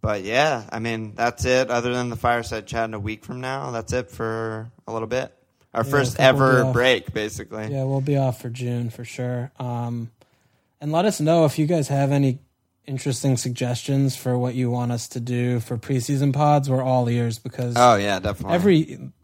but yeah, I mean that's it. Other than the fireside chat in a week from now, that's it for a little bit. Our Yeah, first we'll ever off. break, basically. Yeah, we'll be off for June for sure. Um, and let us know if you guys have any interesting suggestions for what you want us to do for preseason pods. We're all ears because Oh yeah, definitely. every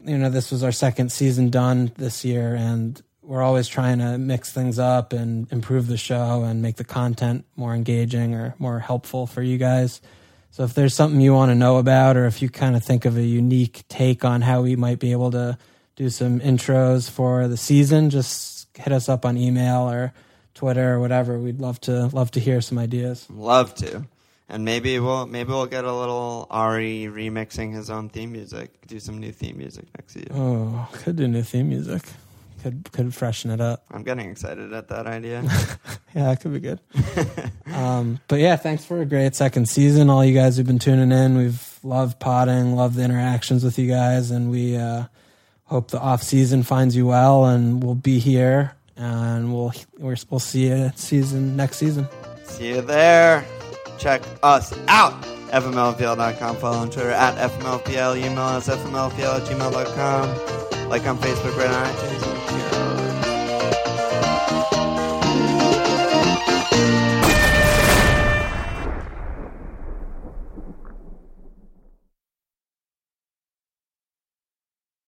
you know this was our second season done this year and we're always trying to mix things up and improve the show and make the content more engaging or more helpful for you guys so if there's something you want to know about or if you kind of think of a unique take on how we might be able to do some intros for the season just hit us up on email or twitter or whatever we'd love to love to hear some ideas Love to. And maybe we'll maybe we'll get a little Ari remixing his own theme music. Do some new theme music next year. oh could do new theme music could could freshen it up I'm getting excited at that idea. Yeah, could be good. um, but yeah, thanks for a great second season. All you guys who've been tuning in, we've loved potting, loved the interactions with you guys, and we uh, hope the off season finds you well. And we'll be here, and we'll we'll see you season next season. See you there. Check us out. FMLPL.com. Follow on Twitter at FMLPL. Email us FMLPL at gmail.com. Like on Facebook, right iTunes.